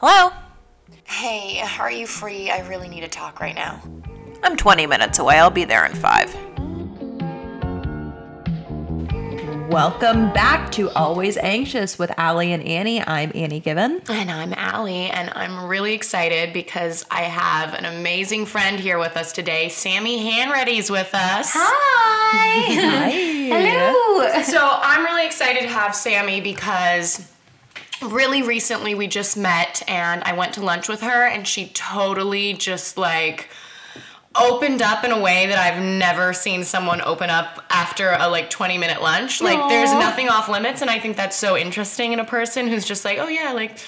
Hello? Hey, are you free? I really need to talk right now. I'm 20 minutes away. I'll be there in five. Welcome back to Always Anxious with Allie and Annie. I'm Annie Given. And I'm Allie, and I'm really excited because I have an amazing friend here with us today. Sammy Hanratty's with us. Hi. Hi. Hello. So I'm really excited to have Sammy because really recently we just met and I went to lunch with her and she totally just like opened up in a way that I've never seen someone open up after a like 20 minute lunch. Like there's nothing off limits and I think that's so interesting in a person who's just like, "Oh yeah, like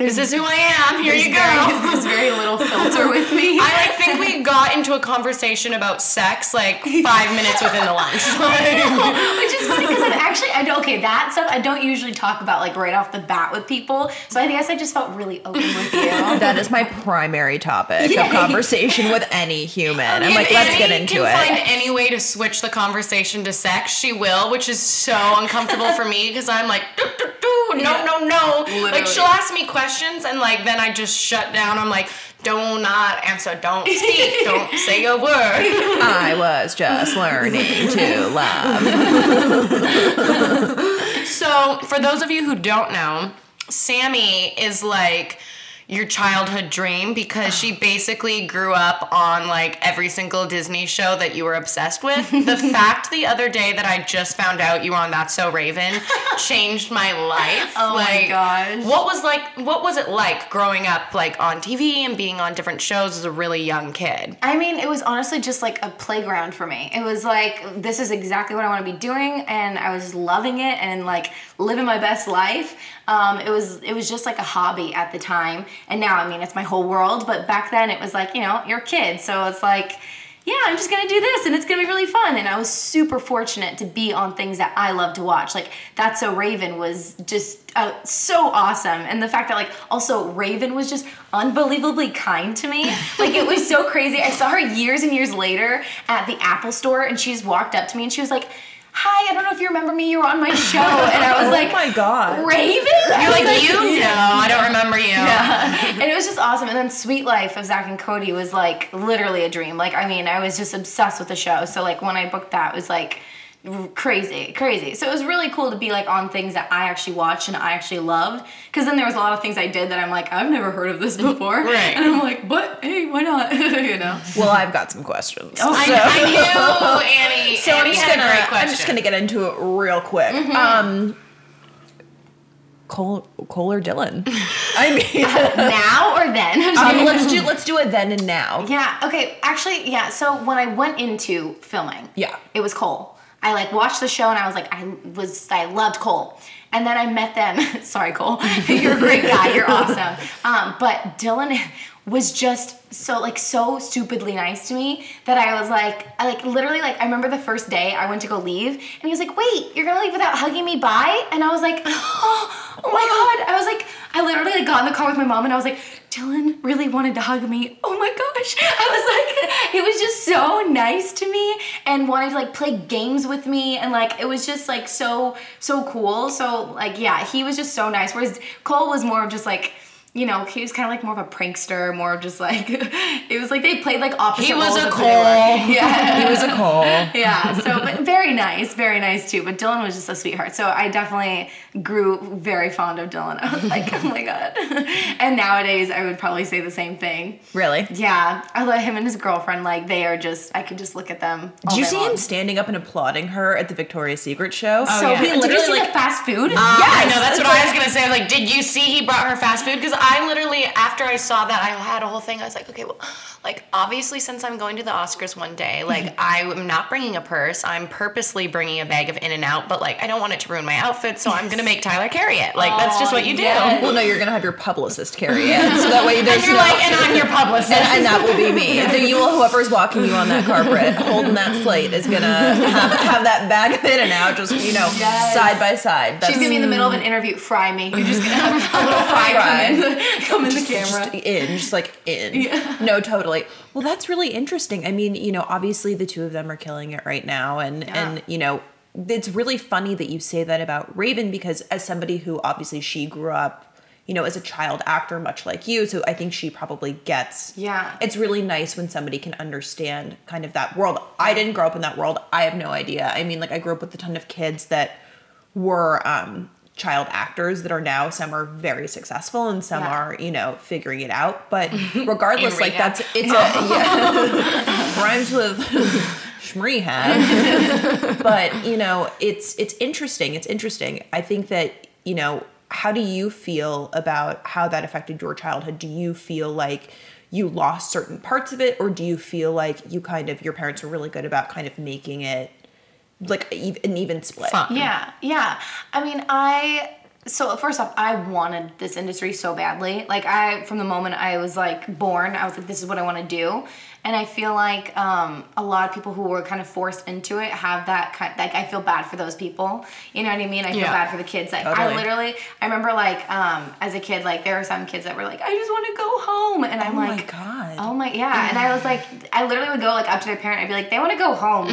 this is who I am. Here you go." There's very little filter with me. I like think we got into a conversation about sex like 5 minutes within the lunch. Which is funny because I'm actually I don't okay that stuff I don't usually talk about like right off the bat with people. So I guess I just felt really open with you. That is my primary topic Yay. of conversation with any human. I'm If like, let's get into can it. find any way to switch the conversation to sex, she will, which is so uncomfortable for me because I'm like, "Doo, doo, doo, no, Yeah. no, no. Like she'll ask me questions and like then I just shut down. I'm like, don't not answer, don't speak, don't say a word. I was just learning to love. So, for those of you who don't know, Sammy is like your childhood dream because she basically grew up on like every single Disney show that you were obsessed with. the fact the other day that I just found out you were on That's So Raven changed my life. Oh my like, gosh. What was like what was it like growing up like on TV and being on different shows as a really young kid? I mean, it was honestly just like a playground for me. It was like this is exactly what I want to be doing, and I was loving it and like living my best life. Um, it was it was just like a hobby at the time, and now I mean it's my whole world. But back then it was like you know you're a kid, so it's like. Yeah, I'm just gonna do this and it's gonna be really fun. And I was super fortunate to be on things that I love to watch. Like, That's So Raven was just uh, so awesome. And the fact that, like, also Raven was just unbelievably kind to me. Like, it was so crazy. I saw her years and years later at the Apple store and she just walked up to me and she was like, Hi, I don't know if you remember me, you were on my show. And I was Oh like, oh my God. Raven? You're like, you know, I don't remember you. Yeah. and it was just awesome. And then Suite Life of Zack and Cody was like literally a dream. Like, I mean, I was just obsessed with the show. So like when I booked that, it was like crazy, crazy. So it was really cool to be like on things that I actually watched and I actually loved. Because then there was a lot of things I did that I'm like, I've never heard of this before. Right. And I'm like, but hey, why not? you know. Well, I've got some questions. Oh, I, So- I knew Annie. So I'm just, had gonna, a great question. I'm just gonna get into it real quick. Mm-hmm. Um, Cole, Cole or Dylan? I mean, now or then? um, let's do let's do it then and now. Yeah, okay. Actually, yeah. So when I went into filming, Yeah. it was Cole. I like watched the show and I was like, I was, I loved Cole. And then I met them. Sorry, Cole. You're a great guy. You're awesome. Um, but Dylan was just so like so stupidly nice to me that I was like, I like literally like I remember the first day I went to go leave and he was like, wait, you're gonna leave without hugging me? Bye. And I was like, oh, oh my god. I was like, I literally like got in the car with my mom and I was like, Dylan really wanted to hug me. Oh my gosh. I was like, it was just so nice to me and wanted to like play games with me and like it was just like so so cool. So like yeah, he was just so nice. Whereas Cole was more of just like you know, he was kind of like more of a prankster, more of just like it was like they played like opposite He was roles a of Cole. who they were. Yeah, He was a Cole. yeah. So, but very nice, very nice too. But Dylan was just a sweetheart. So I definitely grew very fond of Dylan. I was like, oh my god. And nowadays, I would probably say the same thing. Really? Yeah, although him and his girlfriend, like they are just, I could just look at them. all Did you see long. him standing up and applauding her at the Victoria's Secret show? So oh, yeah. he He did you literally see like the fast food? Yeah, I know that's it's what I was gonna say. I was like, did you see he brought her fast food? Because I literally, after I saw that, I had a whole thing. I was like, okay, well, like obviously, since I'm going to the Oscars one day, mm-hmm. like I am not bringing a purse. I'm purposely bringing a bag of In and Out, but like I don't want it to ruin my outfit, so I'm gonna make Tyler carry it. Like that's just what you do. yes. well, no, you're gonna have your publicist carry it, so that way there's And you're no. like, and I'm your publicist. and, and that will be me. Then you will, whoever's walking you on that carpet, holding that slate, is gonna have, have that bag of in and out, just you know, Yes. side by side. She's gonna be in the middle of an interview. Fry me. You're just gonna have a little fry come in, in the camera. just in, just like in. Yeah. No, totally. Well, that's really interesting. I mean, you know, obviously the two of them are killing it right now, and Yeah. and you know, it's really funny that you say that about Raven because as somebody who obviously she grew up. you know, as a child actor, much like you. So I think she probably gets. Yeah. It's really nice when somebody can understand kind of that world. I didn't grow up in that world. I have no idea. I mean, like I grew up with a ton of kids that were um, child actors that are now some are very successful and some Yeah. are you know figuring it out. But regardless, like that's it's a yeah rhymes with rehab. but you know, it's it's interesting. It's interesting. I think that you know, how do you feel about how that affected your childhood? Do you feel like you lost certain parts of it, or do you feel like you kind of your parents were really good about kind of making it like an even split? Fun. Yeah, yeah. I mean, I so first off, I wanted this industry so badly. Like I, from the moment I was like born, I was like, this is what I want to do. And I feel like um, a lot of people who were kind of forced into it have that kind. Like I feel bad for those people. You know what I mean? I feel Yeah. bad for the kids. Like I literally, I remember like um, as a kid, like there were some kids that were like, I just want to go home, and I'm Oh my like, God. oh my yeah. And I was like, I literally would go like up to their parent. I'd be like, they want to go home.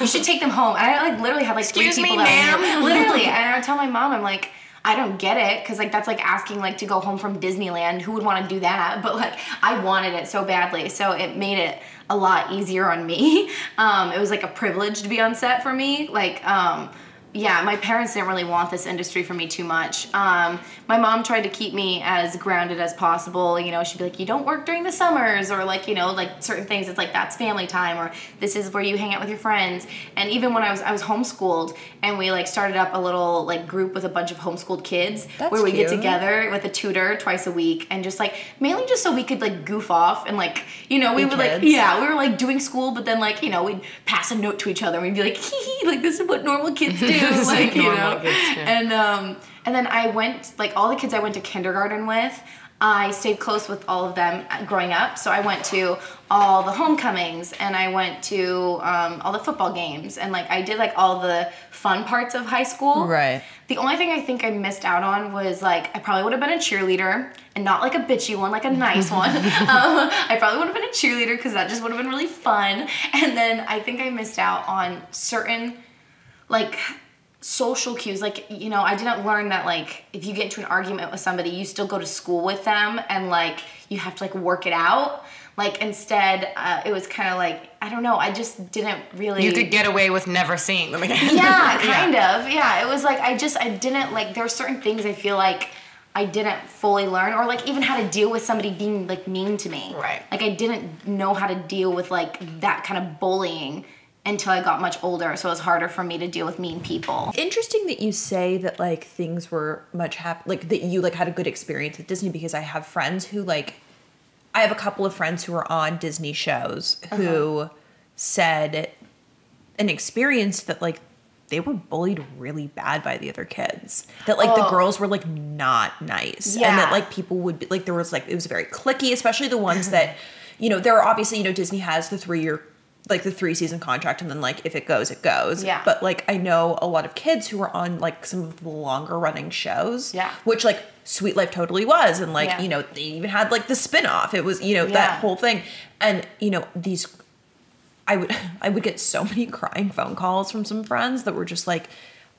you should take them home. And I like literally had like Excuse three me, people that knew. ma'am. Literally, and I would tell my mom, I'm like, I don't get it, because like that's like asking like to go home from Disneyland. Who would want to do that? But like I wanted it so badly, so it made it a lot easier on me. Um, it was like a privilege to be on set for me. Like, um, yeah, my parents didn't really want this industry for me too much. Um, my mom tried to keep me as grounded as possible. You know, she'd be like, "You don't work during the summers," or like, you know, like certain things. It's like that's family time, or this is where you hang out with your friends. And even when I was I was homeschooled, and we like started up a little like group with a bunch of homeschooled kids That's where we get together with a tutor twice a week, and just like mainly just so we could like goof off and like you know we would like yeah we were like doing school, but then like you know we'd pass a note to each other and we'd be like hee hee like this is what normal kids do like you know kids do. and um and then I went like all the kids I went to kindergarten with. I stayed close with all of them growing up, so I went to all the homecomings and I went to um, all the football games and like I did like all the fun parts of high school. Right. The only thing I think I missed out on was like I probably would have been a cheerleader and not like a bitchy one, like a nice one. um, I probably would have been a cheerleader because that just would have been really fun. And then I think I missed out on certain like social cues like you know i didn't learn that like if you get into an argument with somebody you still go to school with them and like you have to like work it out like instead uh, it was kind of like i don't know i just didn't really You could get away with never seeing them again. yeah kind of yeah it was like i just i didn't like there were certain things i feel like i didn't fully learn or like even how to deal with somebody being like mean to me Right. like i didn't know how to deal with like that kind of bullying until i got much older so it was harder for me to deal with mean people Interesting that you say that like things were much hap like that you like had a good experience at Disney because I have friends who like I have a couple of friends who are on Disney shows uh-huh. who said an experience that like they were bullied really bad by the other kids. That like the Oh. girls were like not nice. And that like people would be like there was like it was very clicky, especially the ones that you know, there are obviously, you know, Disney has the three year like the three season contract and then like if it goes, it goes. Yeah. But like I know a lot of kids who are on like some of the longer running shows. Yeah. Which like Suite Life totally was. And like, Yeah. you know, they even had like the spin off. It was, you know, Yeah. that whole thing. And, you know, these I would I would get so many crying phone calls from some friends that were just like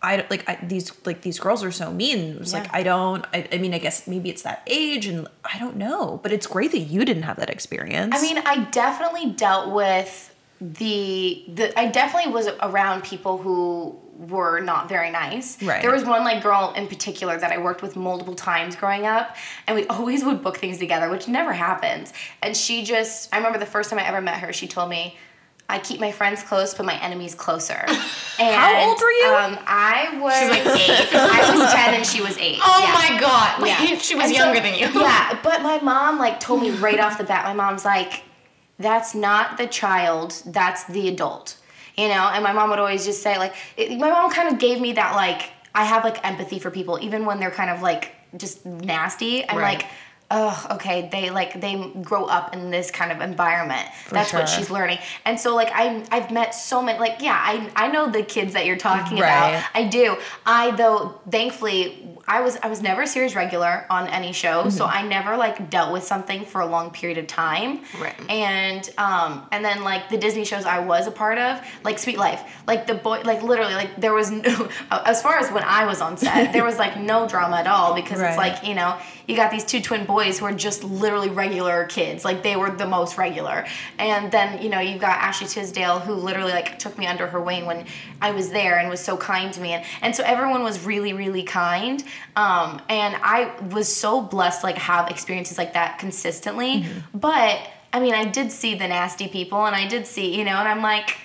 I don't- like I, these like these girls are so mean. It was like I don't. I, I mean, I guess maybe it's that age, and I don't know. But it's great that you didn't have that experience. I mean, I definitely dealt with the the I definitely was around people who were not very nice. Right. There was one like girl in particular that I worked with multiple times growing up, and we always would book things together, which never happens. And she just I remember the first time I ever met her, she told me I keep my friends close, but my enemies closer. And, How old were you? Um, I was She's like eight. I was ten and she was eight. Oh Yeah. my god. Yeah. she was And so- younger than you. Yeah, but my mom like told me right off the bat. My mom's like, "That's not the child. That's the adult." You know, and my mom would always just say like, it, my mom kind of gave me that like I have like empathy for people even when they're kind of like just nasty. I'm Right. like. Oh, okay, they like they grow up in this kind of environment. That's what she's learning. And so like I I've met so many like yeah, I I know the kids that you're talking Right. about. I do. I though thankfully I was I was never a series regular on any show, so Mm-hmm. I never like dealt with something for a long period of time. Right. And um and then like the Disney shows I was a part of, like Suite Life, like the boy, like literally like there was no as far as when I was on set, there was like no drama at all because it's like you know you got these two twin boys who are just literally regular kids, like they were the most regular. And then you know you've got Ashley Tisdale who literally like took me under her wing when I was there and was so kind to me, and and so everyone was really really kind. Um, and I was so blessed like have experiences like that consistently, but. I mean, I did see the nasty people, and I did see, you know, and I'm like,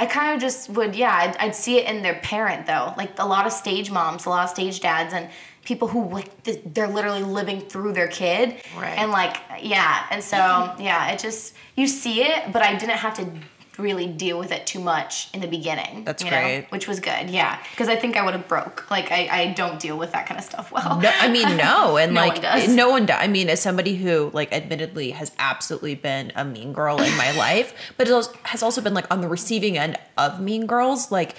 I kind of just would, yeah, I'd, I'd see it in their parent though. Like a lot of stage moms, a lot of stage dads, and people who they're literally living through their kid. Right. And like, yeah, and so yeah, it just you see it, but I didn't have to really deal with it too much in the beginning. That's you know, which was good, yeah, because I think I would have broke. Like I, I don't deal with that kind of stuff well. No, I mean no, and No like one does. no one does. I mean, as somebody who like admittedly has absolutely been a mean girl in my life, but has also been like on the receiving end of mean girls, like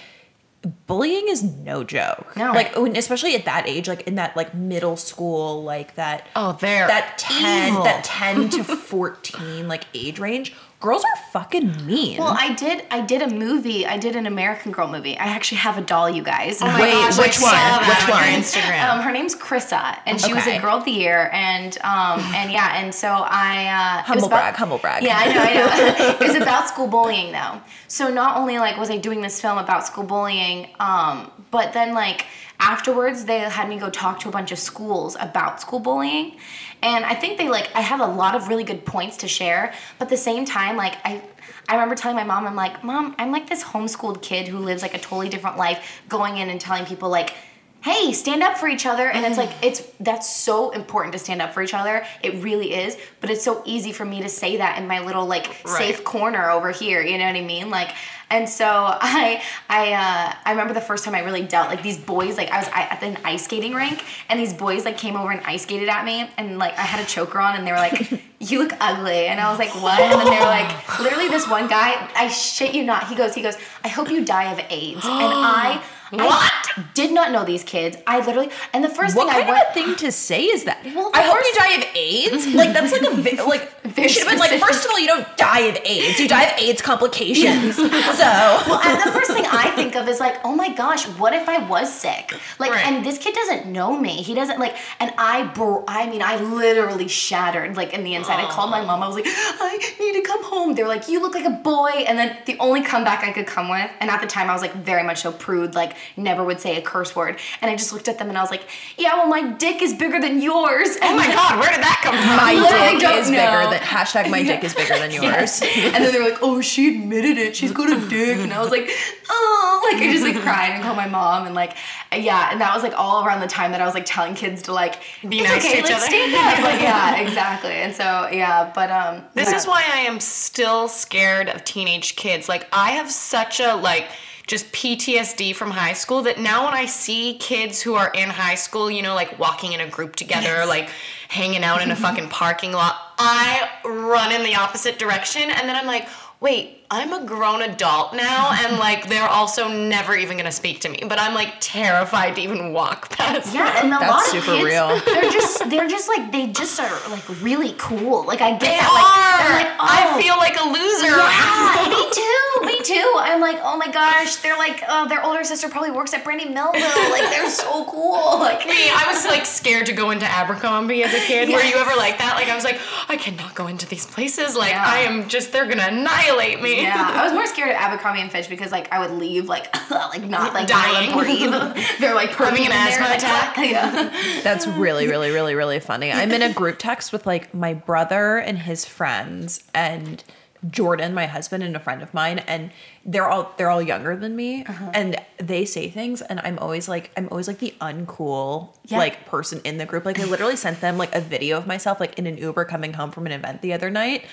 bullying is no joke. No. Like especially at that age, like in that like middle school, like that Oh, they're that 10 evil. that 10 to 14 like age range, girls are fucking mean. Well, I did. I did a movie. I did an American Girl movie. I actually have a doll, you guys. Oh my Wait, gosh, I which saw one? that Which on one? Instagram. Um, her name's Chrissa, and she was a Girl of the Year, and um, and yeah, and so I uh, was Humble about- brag, humble brag. Yeah, I know, I know. it was about school bullying though. So not only like was I doing this film about school bullying, um, but then like afterwards they had me go talk to a bunch of schools about school bullying, and I think they like I have a lot of really good points to share, but at the same time like I. I remember telling my mom, I'm like, Mom, I'm like this homeschooled kid who lives like a totally different life, going in and telling people like, hey stand up for each other and it's mm-hmm. like it's that's so important to stand up for each other it really is but it's so easy for me to say that in my little like Right. safe corner over here you know what i mean like and so i i uh i remember the first time i really dealt like these boys like i was at an ice skating rink and these boys like came over and ice skated at me and like i had a choker on and they were like you look ugly. And i was like what? And then they were like literally this one guy i shit you not. He goes he goes i hope you die of aids. And i What? I did not know these kids. I literally, and the first what thing kind I went, of a thing to say is that? Well, I hope you die of AIDS. Like that's like a vi- like you should have been like. First of all, you don't die of AIDS. You die of AIDS complications. so well, and the first thing I think of is like, oh my gosh, what if I was sick? Like, Right. and this kid doesn't know me. He doesn't like, and I, bro, I mean, I literally shattered like in the inside. I called my mom. I was like, I need to come home. They were like, you look like a boy. And then the only comeback I could come with, and at the time I was like very much so prude, like never would say a curse word. And I just looked at them and I was like, yeah, well, my dick is bigger than yours. Oh my god, where did that come from? my literally dick is know. bigger than hashtag my dick is bigger than yours. Yes. and then they were like, "Oh, she admitted it. She's got a dick." And I was like, "Oh!" Like I just like cried and called my mom and like, yeah. And that was like all around the time that I was like telling kids to like Be "It's nice to each like, other." Stand up. Like yeah, exactly. And so yeah, but um, This yeah. is why I am still scared of teenage kids. Like I have such a like just PTSD from high school that now when I see kids who are in high school, you know, like walking in a group together, like hanging out in a fucking parking lot, I run in the opposite direction and then I'm like, wait, I'm a grown adult now and like they're also never even gonna speak to me. But I'm like terrified to even walk past. Yeah, and a That's lot of super kids, real. they're just they're just like they just are like really cool. Like I get They that. are. Like, like, oh, I feel like a loser. Yeah, me too, me too. I'm like, oh my gosh, they're like, uh, their older sister probably works at Brandy Melville. Like, they're so cool. Like, me, I was like scared to go into Abercrombie as a kid. Were you ever like that? Like I was like, I cannot go into these places. Like Yeah. I am just they're gonna annihilate me. yeah, I was more scared of Abercrombie and Fitch because like I would leave like like not like Dying. dying, breathe. They're like Having an perfume in there, asthma like, attack. Yeah. That's really, really, really, really funny. I'm in a group text with like my brother and his friends and Jordan, my husband, and a friend of mine. And they're all they're all younger than me Uh-huh. and they say things and I'm always like I'm always like the uncool Yeah. like person in the group. Like I literally sent them like a video of myself like in an Uber coming home from an event the other night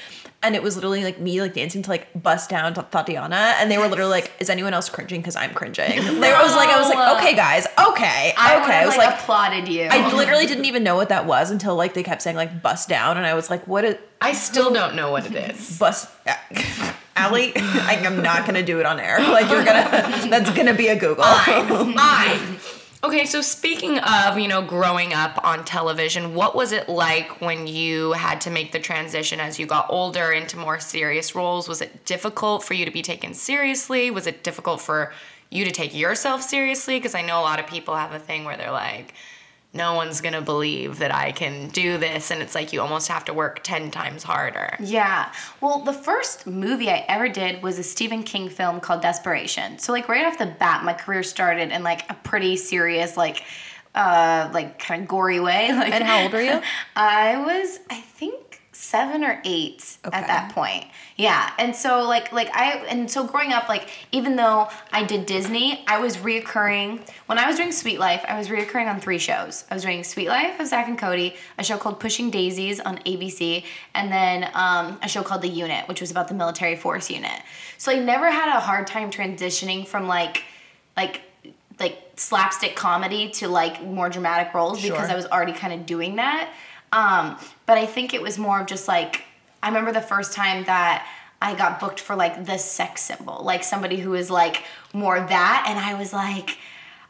and it was literally like me like dancing to like bust down to Thotiana and they were literally like is anyone else cringing cuz I'm cringing. They, I was like I was like okay guys, okay. I okay. I was like, like applauded you. I literally didn't even know what that was until like they kept saying like bust down and I was like what is I still don't know what it is. bust Allie, I, I'm not gonna do it on air. Like you're gonna that's gonna be a Google. Fine. Okay, so speaking of, you know, growing up on television, what was it like when you had to make the transition as you got older into more serious roles? Was it difficult for you to be taken seriously? Was it difficult for you to take yourself seriously? Because I know a lot of people have a thing where they're like, no one's gonna believe that I can do this, and it's like you almost have to work 10 times harder. Yeah. Well, the first movie I ever did was a Stephen King film called Desperation. So like right off the bat, my career started in like a pretty serious like uh like kind of gory way. Like And how old are you? I was I think 7 or 8 Okay. at that point. Yeah. And so like like I and so growing up like even though I did Disney, I was reoccurring when I was doing Suite Life, I was reoccurring on three shows. I was doing Suite Life of Zack and Cody, a show called Pushing Daisies on ABC, and then um, a show called The Unit, which was about the military force unit. So I never had a hard time transitioning from like like like slapstick comedy to like more dramatic roles because I was already kind of doing that. Um, but I think it was more of just like I remember the first time that I got booked for like the sex symbol, like somebody who is like more that, and I was like,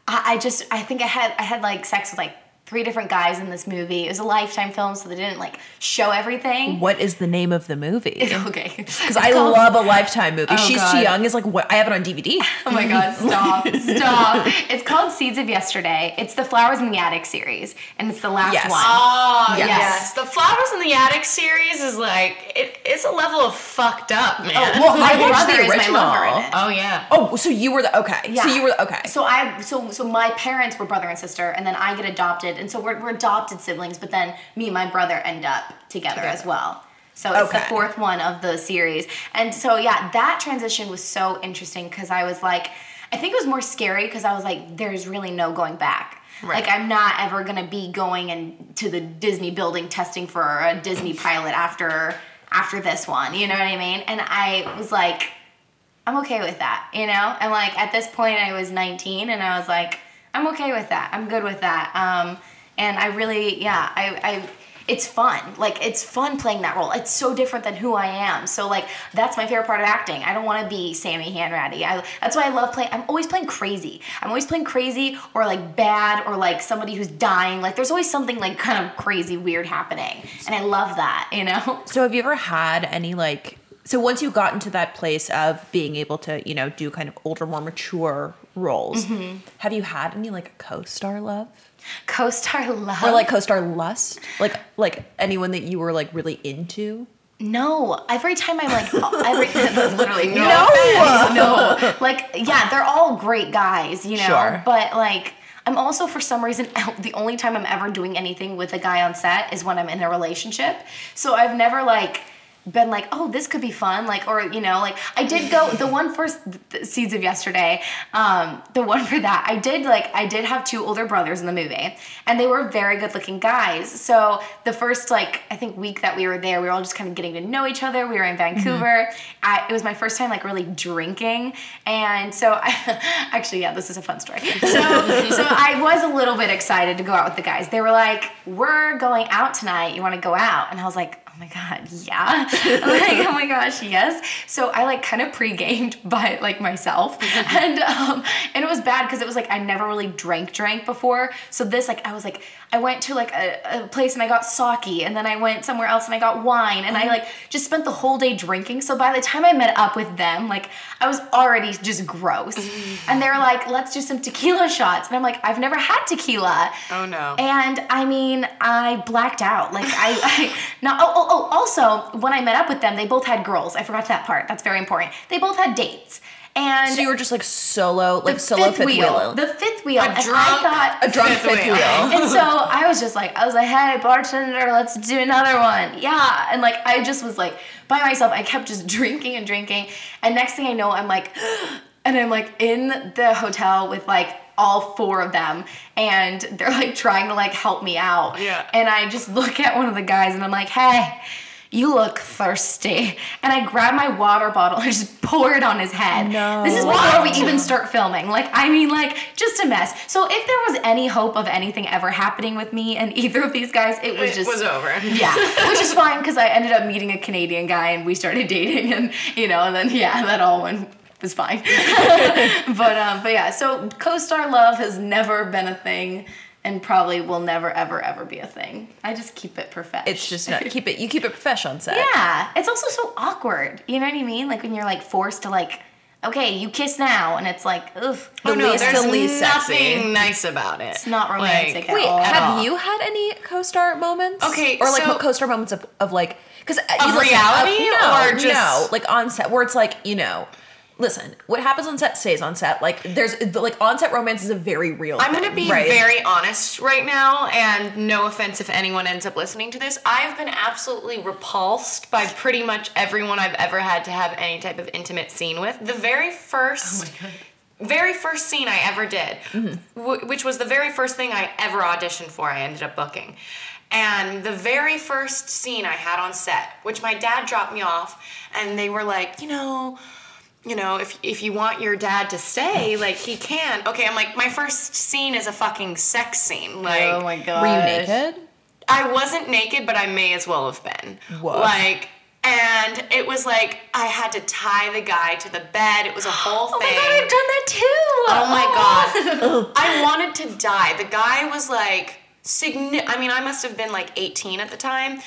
I, I just I think I had I had like sex with like three different guys in this movie. It was a lifetime film, so they didn't like show everything. What is the name of the movie? okay, Because I love a Lifetime movie. Oh, She's God. too young is like what I have it on DVD. Oh my god, stop, stop. It's called Seeds of Yesterday. It's the Flowers in the Attic series, and it's the last Yes. one. Oh, Yes. yes. The Flowers in the Attic series is like, it, it's a level of fucked up, man. Oh, well, my I watched brother the is my original. lover in it. oh, yeah. Oh, so you were the okay. Yeah. So you were the, okay. So I so so my parents were brother and sister, and then I get adopted, and so we're, we're adopted siblings. But then me and my brother end up together, as well. So it's the fourth one of the series, and so yeah, that transition was so interesting because I was like, I think it was more scary because I was like, there's really no going back. Right. Like I'm not ever gonna be going and to the Disney building testing for a Disney pilot after after this one. You know what I mean? And I was like, I'm okay with that, you know? And like at this point I was 19 and I was like, I'm okay with that. I'm good with that. Um, and I really, yeah, I, I, it's fun. Like it's fun playing that role. It's so different than who I am. So like that's my favorite part of acting. I don't want to be Sammy Hanratty. I, that's why I love playing. I'm always playing crazy. I'm always playing crazy or like bad or like somebody who's dying. Like there's always something like kind of crazy, weird happening, and I love that. You know? So have you ever had any like so once you got into that place of being able to, you know, do kind of older, more mature roles, Mm-hmm. have you had any like co-star love? Co-star love. Or like co-star lust? Like like anyone that you were like really into? No, every time I'm like, every literally no, No. offense, no, like yeah, they're all great guys, you know. Sure. But like, I'm also for some reason the only time I'm ever doing anything with a guy on set is when I'm in a relationship. So I've never like been like, oh, this could be fun, like, or you know, like I did go the one first seeds of yesterday, um, the one for that I did like I did have two older brothers in the movie, and they were very good looking guys. So the first like I think week that we were there, we were all just kind of getting to know each other. We were in Vancouver. I, it was my first time like really drinking, and so I actually yeah, this is a fun story. So so I was a little bit excited to go out with the guys. They were like, "We're going out tonight. You want to go out?" And I was like. Oh my god, yeah. Like, oh my gosh, yes. So I like kind of pre-gamed by like myself. And um and it was bad because it was like I never really drank drank before. So this like I was like I went to like a, a place and I got sake and then I went somewhere else and I got wine and I like just spent the whole day drinking. So by the time I met up with them, like I was already just gross. And they were like, let's do some tequila shots. And I'm like, I've never had tequila. Oh, no. And I mean, I blacked out. Like I, I no. Oh, oh, oh. Also, when I met up with them, they both had girls. I forgot that part. That's very important. They both had dates. And So you were just like solo, like solo fifth, wheel. the fifth wheel, and drunk- I thought a drunk fifth fifth, wheel. wheel. and so I was just like, I was like, hey, bartender, let's do another one. Yeah. And like, I just was like by myself. I kept just drinking and drinking. And next thing I know, I'm like, and I'm like in the hotel with like all four of them. And they're like trying to like help me out. Yeah. And I just look at one of the guys and I'm like, hey, you look thirsty. And I grab my water bottle and just pour it on his head. No. This is before we even start filming. Like, I mean, like, just a mess. So if there was any hope of anything ever happening with me and either of these guys, it was It just was over. Yeah, which is fine because I ended up meeting a Canadian guy and we started dating, and you know, and then yeah, that all went was fine. but um, but yeah, so co-star love has never been a thing. And probably will never, ever, ever be a thing. I just keep it professional. It's just not keep it. You keep it professional on set. Yeah, it's also so awkward. You know what I mean? Like when you're like forced to like, okay, you kiss now, and it's like, ugh, Oh no, least- there's the least nothing sexy. nice about it. it's not romantic Like, at Wait, all. have all. you had any co-star moments? Okay, or like so- co-star moments of, of like because Of reality no, or just- no, like on set where it's like you know, listen, what happens on set stays on set. Like there's like on set romance is a very real. I'm thing, gonna be right? very honest right now, and no offense if anyone ends up listening to this. I've been absolutely repulsed by pretty much everyone I've ever had to have any type of intimate scene with. The very first. Oh very first scene I ever did, mm-hmm. wh- which was the very first thing I ever auditioned for, I ended up booking. And the very first scene I had on set, which my dad dropped me off, and they were like, you know, you know, if if you want your dad to stay, like he can. Okay, I'm like, my first scene is a fucking sex scene. Oh like, oh my god. Were you naked? I wasn't naked, but I may as well have been. Woof. Like, and it was like I had to tie the guy to the bed. It was a whole thing. Oh my god, I've done that too. Oh my god. I wanted to die. The guy was like signi- I mean, I must have been like 18 at the time.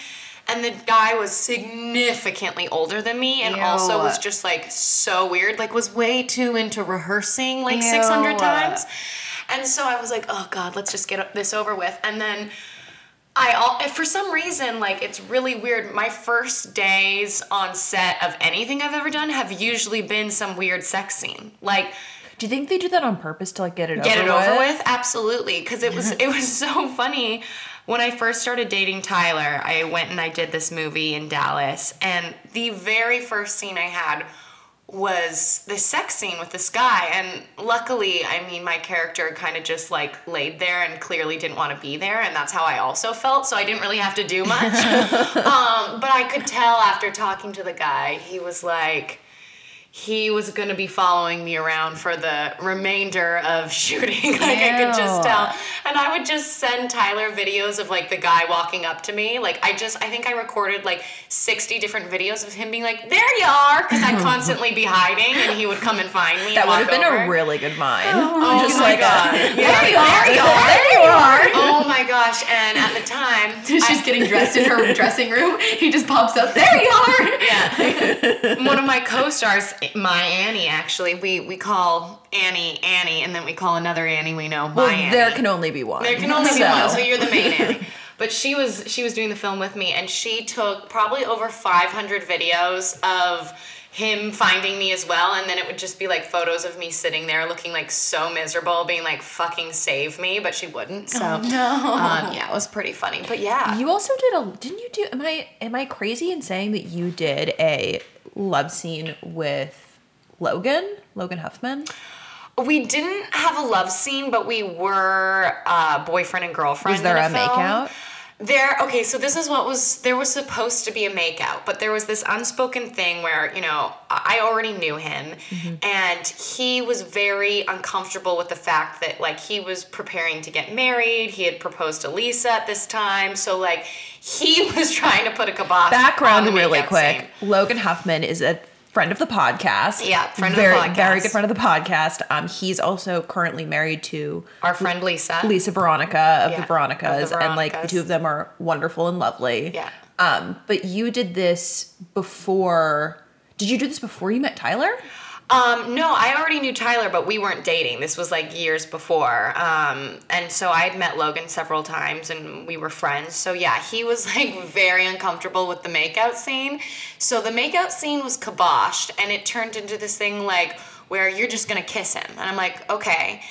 And the guy was significantly older than me and Ew. also was just like so weird, like was way too into rehearsing like Ew. 600 times. And so I was like, "Oh god, let's just get this over with." And then I all for some reason like it's really weird. My first days on set of anything I've ever done have usually been some weird sex scene. Like Do you think they do that on purpose to like get it get over it over with? with absolutely because it was it was so funny when i first started dating tyler i went and i did this movie in dallas and the very first scene i had was this sex scene with this guy and luckily i mean my character kind of just like laid there and clearly didn't want to be there and that's how i also felt so i didn't really have to do much. Um, but i could tell after talking to the guy he was like he was going to be following me around for the remainder of shooting. like I could just tell. And I would just send Tyler videos of like the guy walking up to me. Like I just I think I recorded like 60 different videos of him being like, "There you are," cuz I'd constantly be hiding and he would come and find me. That would have been over. a really good mine. Oh just my like god. A, Yeah. There you are. There you are. There you are. Oh my gosh. And at the time, She's I- getting dressed in her dressing room. He just pops up. There you are. Yeah. One of my co-stars, my Annie, actually, we we call Annie Annie, and then we call another Annie we know my well, Annie. there can only be one. There can only be one, so you're the main Annie. But she was she was doing the film with me, and she took probably over 500 videos of him finding me as well, and then it would just be like photos of me sitting there looking like so miserable, being like "fucking save me," but she wouldn't. So no. um, yeah, it was pretty funny. But yeah, You also did a didn't you do am I am I crazy in saying that you did a love scene with Logan? Logan Huffman? We didn't have a love scene, but we were uh, boyfriend and girlfriend. Was there a film. makeout? There, okay, so this is what was there was supposed to be a makeout, but there was this unspoken thing where, you know, I already knew him Mm-hmm. and he was very uncomfortable with the fact that like he was preparing to get married, he had proposed to Lisa at this time, so like he was trying to put a kibosh on Background really quick. scene. Logan Huffman is a friend of the podcast. Yeah, friend of the very, podcast. Very good friend of the podcast. Um, he's also currently married to Our friend Lisa. Lisa Veronica of Yeah, the of Veronicas, and like the two of them are wonderful and lovely. Yeah. Um, but you did this before. Did you do this before you met Tyler? Um, no, I already knew Tyler, but we weren't dating. This was like years before. Um, and so I had met Logan several times and we were friends. So yeah, he was like very uncomfortable with the makeout scene. So the makeout scene was kiboshed and it turned into this thing like where you're just gonna kiss him. And I'm like, okay.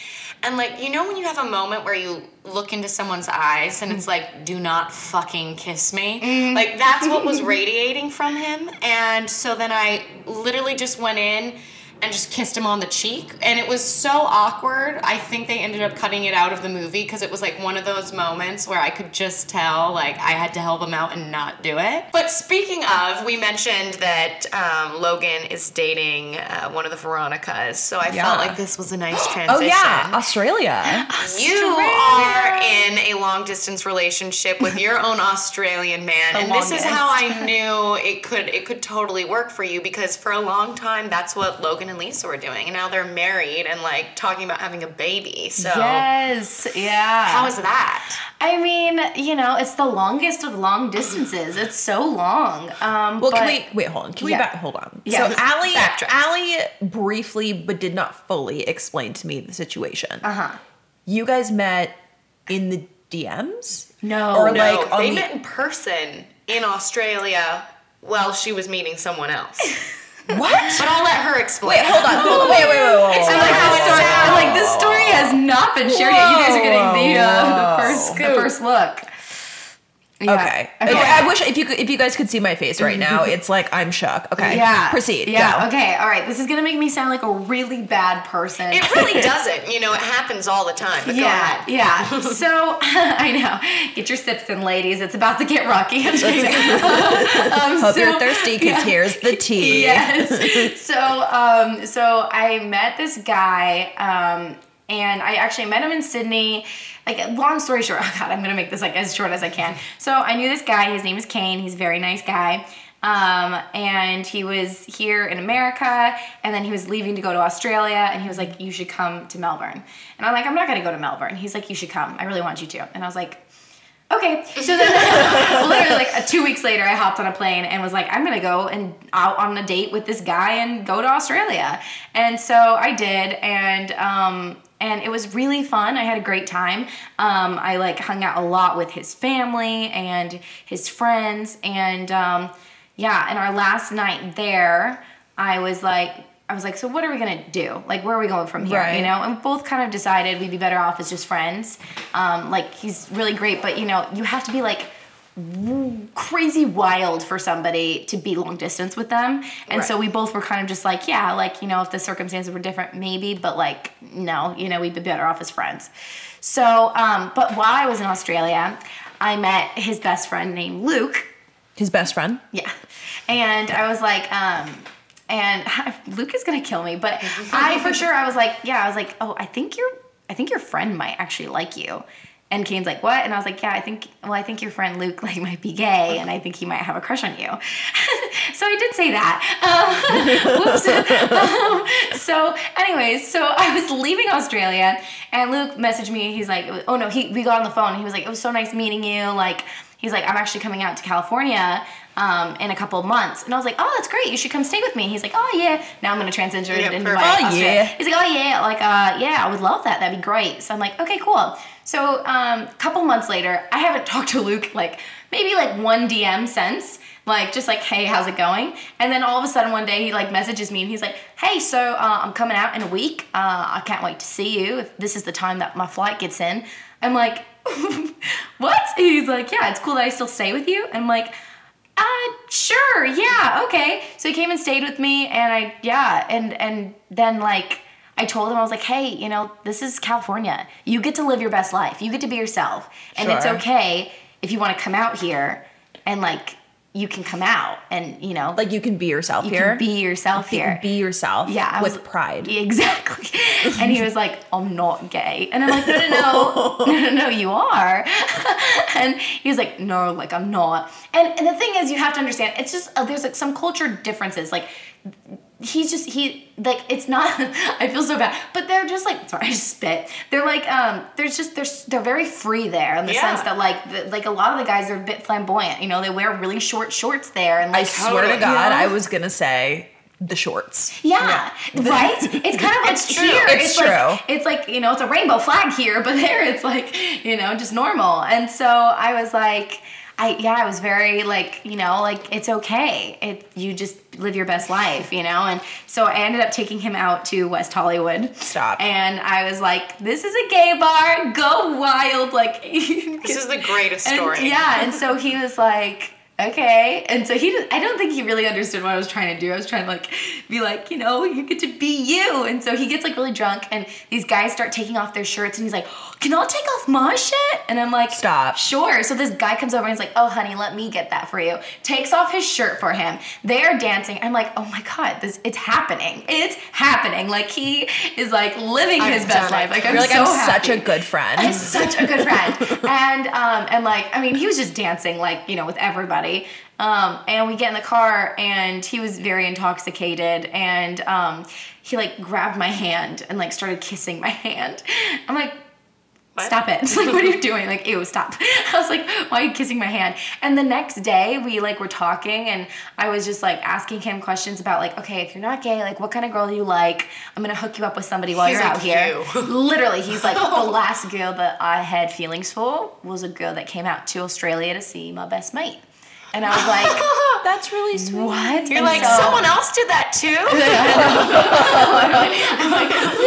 And like, you know, when you have a moment where you look into someone's eyes and it's like, do not fucking kiss me? Like, that's what was radiating from him. And so then I literally just went in and just kissed him on the cheek. And it was so awkward. I think they ended up cutting it out of the movie because it was like one of those moments where I could just tell, like, I had to help him out and not do it. But speaking of, we mentioned that um, Logan is dating uh, one of the Veronicas. So I Yeah. felt like this was a nice transition. Oh yeah, Australia. You are in a long distance relationship with your own Australian man, The and this is how I knew it could it could totally work for you because for a long time that's what Logan and Lisa were doing, and now they're married and like talking about having a baby. So Yes, yeah. how is that? I mean, you know, it's the longest of long distances. It's so long. Um, Well, but can we wait? Hold on. Can Yeah. we back? Hold on. Yeah. So Allie, Backtrack. Allie briefly but did not fully explain to me the situation. Uh huh. You guys met in the DMs, No. or No, like on they the met in person in Australia while she was meeting someone else. what? But I'll let her explain. Wait, hold on. Hold on. Wait, wait, wait, wait. wait, It's wait. like, how this it story, sounds. like this story has not been shared yet. You guys are getting the uh, the first the first look. Yeah. Okay. I wish if you could, if you guys could see my face right now, it's like I'm shook. Okay. Yeah. Proceed. Yeah. Go. Okay. All right. This is gonna make me sound like a really bad person. It really doesn't. You know, it happens all the time. But go yeah, ahead. yeah. So I know. Get your sips in, ladies. It's about to get rocky. I'm just kidding. um, Hope so- you're thirsty because yeah. here's the tea. yes. So, um, so I met this guy, um, and I actually met him in Sydney. Like, long story short, oh god, I'm gonna make this like as short as I can. So I knew this guy. His name is Kane. He's a very nice guy. Um, and he was here in America, and then he was leaving to go to Australia, and he was like, "You should come to Melbourne." And I'm like, "I'm not gonna go to Melbourne." He's like, "You should come. I really want you to." And I was like, okay. So then, literally, like uh, two weeks later, I hopped on a plane and was like, I'm gonna go and out on a date with this guy and go to Australia. And so I did, and um, and it was really fun. I had a great time. Um, I like hung out a lot with his family and his friends, and um, yeah. And our last night there, I was like. I was like, so what are we gonna do? Like, where are we going from here? Right. You know, and both kind of decided we'd be better off as just friends. Um, like he's really great, but you know, you have to be like crazy wild for somebody to be long distance with them. And so we both were kind of just like, yeah, like, you know, if the circumstances were different, maybe, but like, no, you know, we'd be better off as friends. So, um, but while I was in Australia, I met his best friend named Luke. His best friend. Yeah. And I was like, um, and Luke is gonna kill me, but I for sure I was like, yeah, I was like, oh, I think your I think your friend might actually like you. And Kane's like, what? And I was like, yeah, I think well, I think your friend Luke like might be gay, and I think he might have a crush on you. so I did say that. Um, um, so, anyways, so I was leaving Australia, and Luke messaged me. He's like, oh no, he we got on the phone. He was like, it was so nice meeting you. Like, he's like, I'm actually coming out to California um, in a couple months. And I was like, oh, that's great. You should come stay with me. He's like, oh, yeah. Now I'm going to transition Yeah, into perfect. my Oh, Australia. yeah. He's like, oh, yeah. Like, uh, yeah, I would love that. That'd be great. So I'm like, okay, cool. So um, a couple months later, I haven't talked to Luke like maybe like one DM since. Like just like, hey, how's it going? And then all of a sudden one day he like messages me and he's like, hey, so uh, I'm coming out in a week. Uh, I can't wait to see you. If this is the time that my flight gets in, I'm like, what? And he's like, yeah, it's cool that I still stay with you. I'm like, uh, sure, yeah, okay. So he came and stayed with me, and I, yeah, and and then like I told him I was like, hey, you know, this is California. You get to live your best life. You get to be yourself, and it's okay if you want to come out here and like you can come out and you know Like you can be yourself you here. can be yourself Be- here. Be yourself. Yeah, With pride. Exactly. And he was like, I'm not gay. And I'm like, no, no, no, no, no, no, you are. and he was like, no, like, I'm not. And, and the thing is, you have to understand, it's just, uh, there's like some culture differences. Like, he's just, he, like, it's not, I feel so bad, but they're just like, sorry, I just spit. They're like, um, there's just, they're, they're very free there in the Yeah. sense that, like, the, like a lot of the guys are a bit flamboyant. You know, they wear really short shorts there. And I like, swear to God? I was gonna say the shorts. Yeah, right. It's kind of like It's true. here. It's like, true. it's like you know, it's a rainbow flag here, but there it's like you know, just normal. And so I was like, I yeah, I was very like, you know, like it's okay. It you just live your best life, you know? And so I ended up taking him out to West Hollywood. Stop. And I was like, this is a gay bar, go wild. Like This is the greatest and- story. yeah, and so he was like, okay. And so he, I don't think he really understood what I was trying to do. I was trying to like be like, you know, you get to be you. And so he gets like really drunk, and these guys start taking off their shirts, and he's like, can I take off my shit? And I'm like, Stop. Sure. So this guy comes over and he's like, oh, honey, let me get that for you. Takes off his shirt for him. They are dancing. I'm like, oh my god, this it's happening. It's happening. Like he is like living I've his best life. Like I'm You're like, so I'm happy. such a good friend. I'm such a good friend. and um and like I mean he was just dancing like, you know, with everybody. Um and we get in the car and he was very intoxicated and um he like grabbed my hand and like started kissing my hand. I'm like Stop it. Like, what are you doing? Like, ew, stop. I was like, why are you kissing my hand? And the next day we like were talking and I was just like asking him questions about like, okay, if you're not gay, like what kind of girl do you like? I'm gonna hook you up with somebody while He's you're like out here. you. Literally, he's like, the last girl that I had feelings for was a girl that came out to Australia to see my best mate. And I was like, That's really sweet. what? You're And like, so- someone else did that too?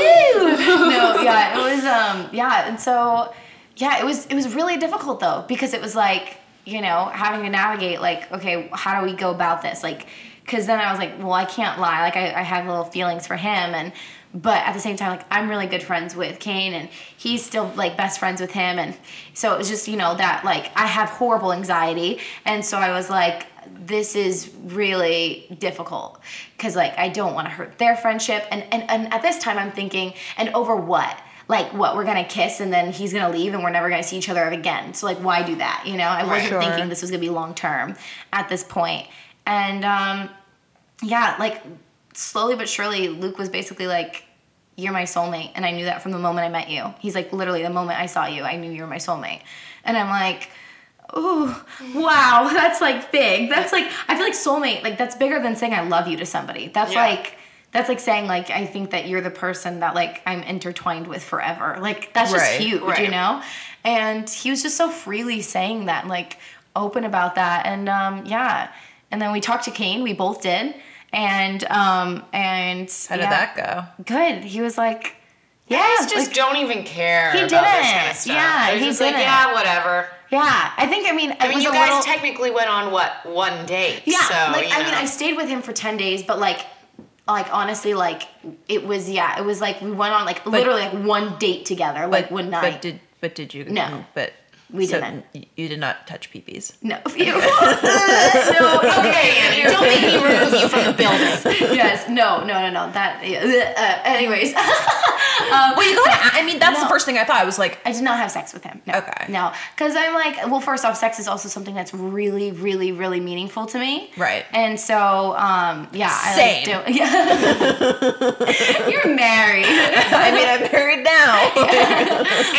no, yeah, it was um yeah, and so yeah, it was it was really difficult though because it was like, you know, having to navigate like, okay, how do we go about this? Like cuz then I was like, well, I can't lie. Like I I have little feelings for him and but at the same time like I'm really good friends with Kane and he's still like best friends with him and so it was just, you know, that like I have horrible anxiety and so I was like this is really difficult because like i don't want to hurt their friendship and, and and at this time i'm thinking and over what? Like what we're gonna kiss and then he's gonna leave and we're never gonna see each other again so like why do that you know? I wasn't Sure. thinking this was gonna be long term at this point and um yeah like slowly but surely luke was basically like you're my soulmate and i knew that from the moment i met you he's like literally the moment i saw you i knew you were my soulmate and i'm like Ooh, wow, that's like big. That's like I feel like soulmate, like that's bigger than saying I love you to somebody. That's Yeah. like that's like saying like I think that you're the person that like I'm intertwined with forever. Like that's just Right, huge, you know? And he was just so freely saying that and like open about that. And um yeah. And then we talked to Kane, we both did. And um and How did yeah, that go? Good. He was like yeah, Guys just like, don't even care He about this kind didn't. of stuff. Yeah, They're he just like, didn't. yeah, whatever. yeah. I think I mean I mean, you guys little, technically went on what one date? Yeah, so, like you I mean. I stayed with him for ten days, but like, like honestly, like it was yeah, it was like we went on like literally like one date together, like one night. But did but did you? No. But We so didn't. You did not touch peepees. no, Ew. no, okay, don't make me remove you from the building. yes, no, no, no, no. That. Uh, anyways, Well, you gotta. I mean, that's No. the first thing I thought. I was like, I did not have sex with him. No. Okay. No, because I'm like, well, first off, sex is also something that's really, really, really meaningful to me. Right. And so, um, yeah, I Same. like do. Yeah. You're married. I mean, I'm married now.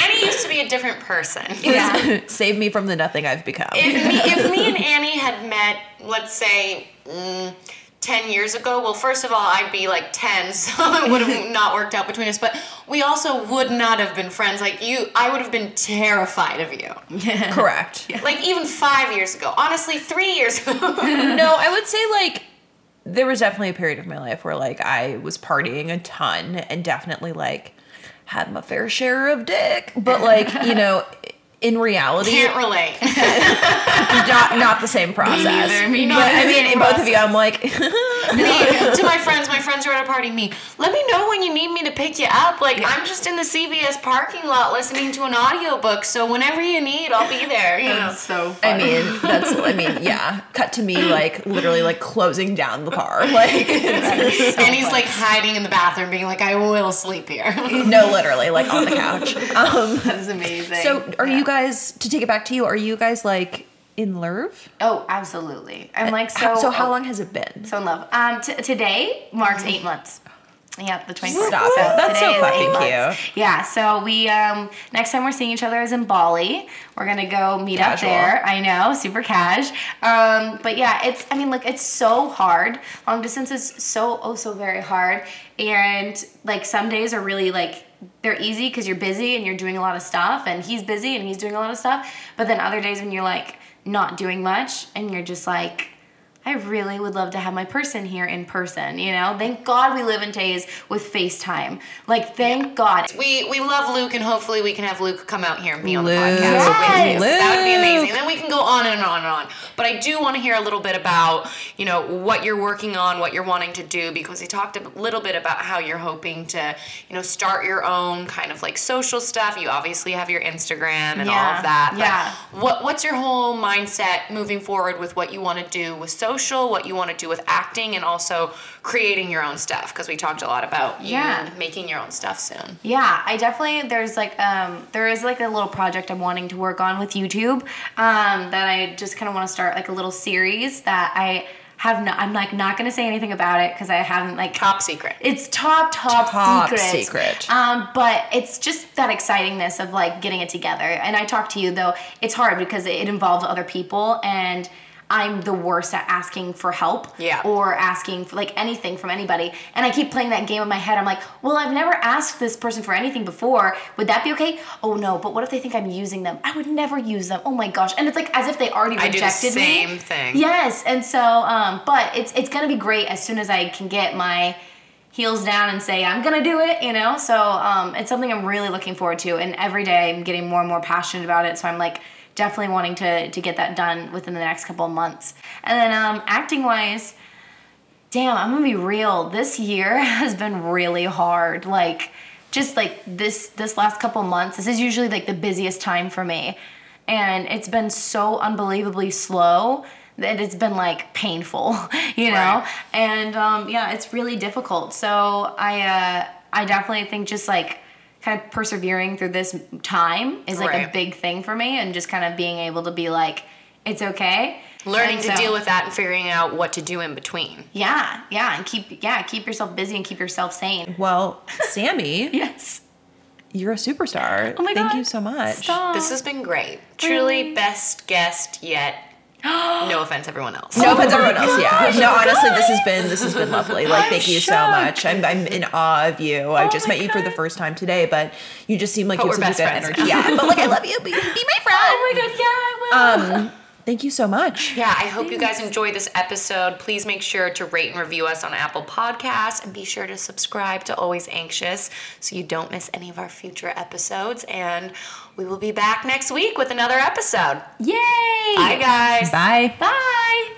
Annie used to be a different person. Yeah. Save me from the nothing I've become. If me, if me and Annie had met, let's say, mm, 10 years ago, well, first of all, I'd be like 10, so it would have not worked out between us, but we also would not have been friends. Like, you, I would have been terrified of you. Correct. Like, even five years ago. Honestly, three years ago. No, I would say like there was definitely a period of my life where like I was partying a ton and definitely like had my fair share of dick, but like you know, in reality, Can't relate. not not the same process. neither, me but I mean, in both of you, I'm like, me, to my friends, my friends are at a party. Me, let me know when you need me to pick you up. Like I'm just in the CVS parking lot listening to an audiobook, so whenever you need, I'll be there. You know. so I mean, that's I mean, yeah. Cut to me like literally like closing down the car, like and he's like hiding in the bathroom, being like, "I will sleep here." no, literally like on the couch. Um, that is amazing. so are Yeah. you guys to take it back to you? Are you guys like in love? Oh, absolutely. I'm like so. So how oh, long has it been? So in love. Um, t- today marks eight months. Yeah, the 24th. Stop it. That's so fucking cute. Yeah, so we um next time we're seeing each other is in Bali. We're gonna go meet up there. I know, super cash. Um, but yeah, it's I mean, look, it's so hard. Long distance is so oh so very hard. And like some days are really like they're easy because you're busy and you're doing a lot of stuff, and he's busy and he's doing a lot of stuff. But then other days when you're like not doing much and you're just like I really would love to have my person here in person, you know? Thank God we live in days with FaceTime. Like, thank God. We we love Luke, and hopefully we can have Luke come out here and be on the podcast. Yes. with you. That would be amazing. And then we can go on and on and on. But I do want to hear a little bit about you know what you're working on, what you're wanting to do, because he talked a little bit about how you're hoping to you know start your own kind of like social stuff. You obviously have your Instagram and all of that. but Yeah. What what's your whole mindset moving forward with what you want to do with social, what you want to do with acting, and also creating your own stuff? Because we talked a lot about you Yeah. making your own stuff soon. Yeah, I definitely there's like um there is like a little project I'm wanting to work on with YouTube um that I just kind of want to start like a little series that I have not I'm like not going to say anything about it cuz I haven't like Top secret. it's top top, Top secret. secret. Um, but it's just that excitingness of like getting it together. And I talked to you though, it's hard because it involves other people and I'm the worst at asking for help Yeah. or asking for like anything from anybody. And I keep playing that game in my head. I'm like, well, I've never asked this person for anything before. Would that be okay? Oh no, but what if they think I'm using them? I would never use them. Oh my gosh. And it's like as if they already I do the rejected me. same thing. Yes, and so, um, but it's it's gonna be great as soon as I can get my heels down and say I'm gonna do it, you know. So um, it's something I'm really looking forward to, and every day I'm getting more and more passionate about it. So I'm like definitely wanting to to get that done within the next couple of months. And then um, acting wise, damn, I'm gonna be real. This year has been really hard. Like just like this this last couple months, this is usually like the busiest time for me. And it's been so unbelievably slow that it's been like painful, you know? Right. And um, yeah, it's really difficult. So I uh, I definitely think just like kind of persevering through this time is like a big thing for me and just kind of being able to be like, it's okay. Learning And to so- deal with that and figuring out what to do in between. yeah, yeah, and keep yeah, keep yourself busy and keep yourself sane. Well, Sammy, Yes. you're a superstar. Oh my Thank god. you so much. Stop. This has been great. Truly best guest yet. no offense, everyone else. No offense, everyone else. Yeah. No, honestly, this has been this has been lovely. Like, I'm thank you so much. I'm I'm in awe of you. I just my met you for the first time today, but you just seem like But you have we're such a good friends energy. Yeah, but like I love you. Be, be my friend. Oh my god, yeah, I will. Um, thank you so much. Yeah, I hope you guys enjoyed this episode. Please make sure to rate and review us on Apple Podcasts and be sure to subscribe to Always Anxious so you don't miss any of our future episodes. And we will be back next week with another episode. Yay! Bye, guys. Bye. Bye.